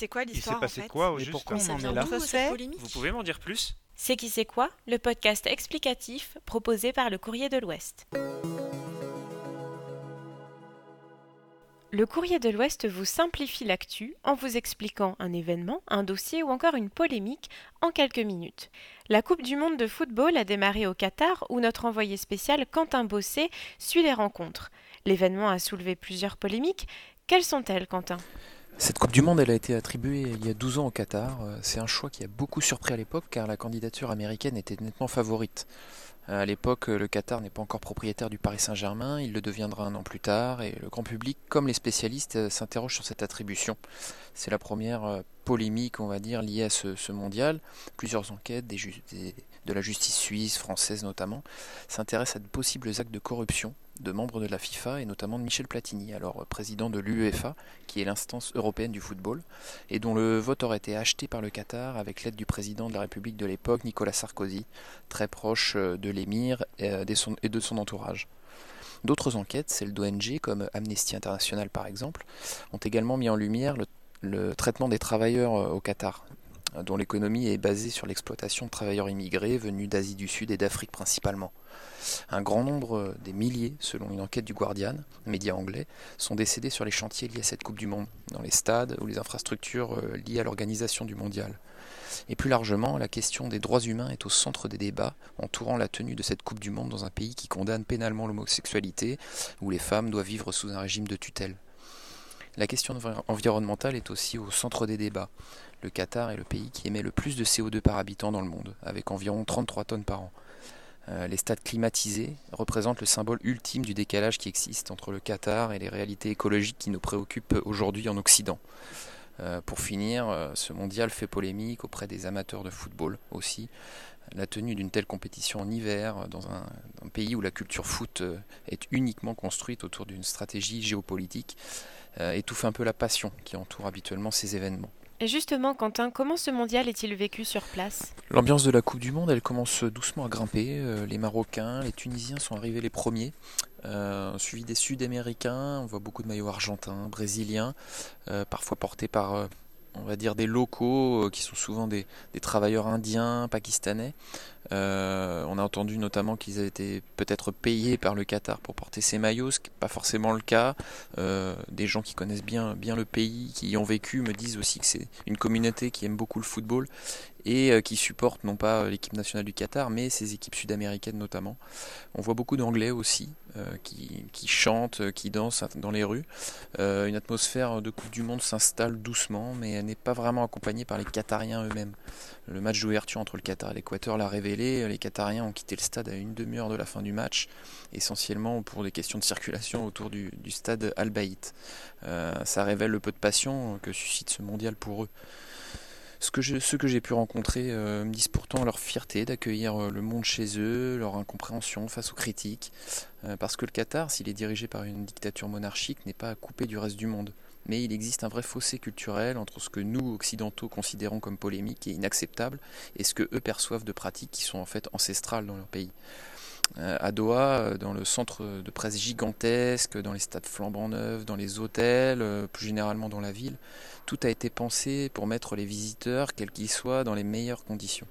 C'est quoi Il s'est l'histoire en passé fait quoi au juste pourquoi on en est là Vous pouvez m'en dire plus? C'est qui c'est quoi? Le podcast explicatif proposé par le Courrier de l'Ouest. Le Courrier de l'Ouest vous simplifie l'actu en vous expliquant un événement, un dossier ou encore une polémique en quelques minutes. La Coupe du Monde de football a démarré au Qatar où notre envoyé spécial Quentin Bossé suit les rencontres. L'événement a soulevé plusieurs polémiques. Quelles sont-elles, Quentin? Cette Coupe du Monde, elle a été attribuée il y a 12 ans au Qatar. Euh, C'est un choix qui a beaucoup surpris à l'époque car la candidature américaine était nettement favorite. Euh, À l'époque, le Qatar n'est pas encore propriétaire du Paris Saint-Germain, il le deviendra un an plus tard et le grand public, comme les spécialistes, euh, s'interrogent sur cette attribution. C'est la première euh, polémique, on va dire, liée à ce, mondial. Plusieurs enquêtes, des de la justice suisse, française notamment, s'intéressent à de possibles actes de corruption de membres de la FIFA et notamment de Michel Platini, alors président de l'UEFA, qui est l'instance européenne du football, et dont le vote aurait été acheté par le Qatar avec l'aide du président de la République de l'époque, Nicolas Sarkozy, très proche de euh, et de son entourage. D'autres enquêtes, celles d'ONG comme Amnesty International par exemple, ont également mis en lumière le, traitement des travailleurs euh, au Qatar, dont l'économie est basée sur l'exploitation de travailleurs immigrés venus d'Asie du Sud et d'Afrique principalement. Un grand nombre, euh, des milliers, selon une enquête du Guardian, média anglais, sont décédés sur les chantiers liés à cette Coupe du Monde, dans les stades ou les infrastructures euh, liées à l'organisation du mondial. Et plus largement, la question des droits humains est au centre des débats entourant la tenue de cette Coupe du Monde dans un pays qui condamne pénalement l'homosexualité, où les femmes doivent vivre sous un régime de tutelle. La question envi- environnementale est aussi au centre des débats. Le Qatar est le pays qui émet le plus de CO2 par habitant dans le monde, avec environ 33 tonnes par an. Euh, les stades climatisés représentent le symbole ultime du décalage qui existe entre le Qatar et les réalités écologiques qui nous préoccupent aujourd'hui en Occident. Euh, pour finir, euh, ce mondial fait polémique auprès des amateurs de football aussi. La tenue d'une telle compétition en hiver, euh, dans un, un pays où la culture foot euh, est uniquement construite autour d'une stratégie géopolitique, euh, étouffe un peu la passion qui entoure habituellement ces événements. Et justement, Quentin, comment ce mondial est-il vécu sur place? L'ambiance de la Coupe du Monde, elle commence doucement à grimper. Les Marocains, les Tunisiens sont arrivés les premiers, euh, suivis des Sud-Américains. On voit beaucoup de maillots argentins, brésiliens, euh, parfois portés par, on va dire, des locaux euh, qui sont souvent des, travailleurs indiens, pakistanais. Euh, on a entendu notamment qu'ils avaient été peut-être payés par le Qatar pour porter ces maillots, ce qui n'est pas forcément le cas. Euh, des gens qui connaissent bien le pays, qui y ont vécu, me disent aussi que c'est une communauté qui aime beaucoup le football et euh, qui supporte non pas euh, l'équipe nationale du Qatar, mais ses équipes sud-américaines notamment. On voit beaucoup d'Anglais aussi euh, qui, qui chantent, qui dansent dans les rues. Une atmosphère de Coupe du Monde s'installe doucement, mais elle n'est pas vraiment accompagnée par les Qatariens eux-mêmes. Le match d'ouverture entre le Qatar et l'Équateur l'a révélé. Les Qatariens ont quitté le stade à une demi-heure de la fin du match, essentiellement pour des questions de circulation autour du, stade Al Bayt. Euh, ça révèle le peu de passion que suscite ce mondial pour eux. Ce que je- ceux que j'ai pu rencontrer euh, me disent pourtant leur fierté d'accueillir euh, le monde chez eux, leur incompréhension face aux critiques, euh, parce que le Qatar, s'il est dirigé par une dictature monarchique, n'est pas coupé du reste du monde. Mais il existe un vrai fossé culturel entre ce que nous, occidentaux, considérons comme polémique et inacceptable, et ce que eux perçoivent de pratiques qui sont en fait ancestrales dans leur pays. Euh, à Doha, euh, dans le centre de presse gigantesque, dans les stades flambant neufs, dans les hôtels, euh, plus généralement dans la ville, tout a été pensé pour mettre les visiteurs, quels qu'ils soient, dans les meilleures conditions.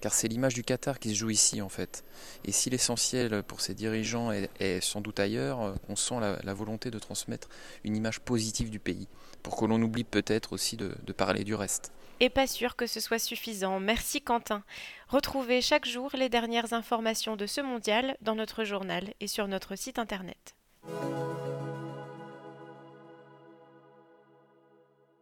Car c'est l'image du Qatar qui se joue ici en fait. Et si l'essentiel pour ces dirigeants est, sans doute ailleurs, on sent la, volonté de transmettre une image positive du pays, pour que l'on oublie peut-être aussi de parler du reste. Et pas sûr que ce soit suffisant. Merci Quentin. Retrouvez chaque jour les dernières informations de ce mondial dans notre journal et sur notre site internet.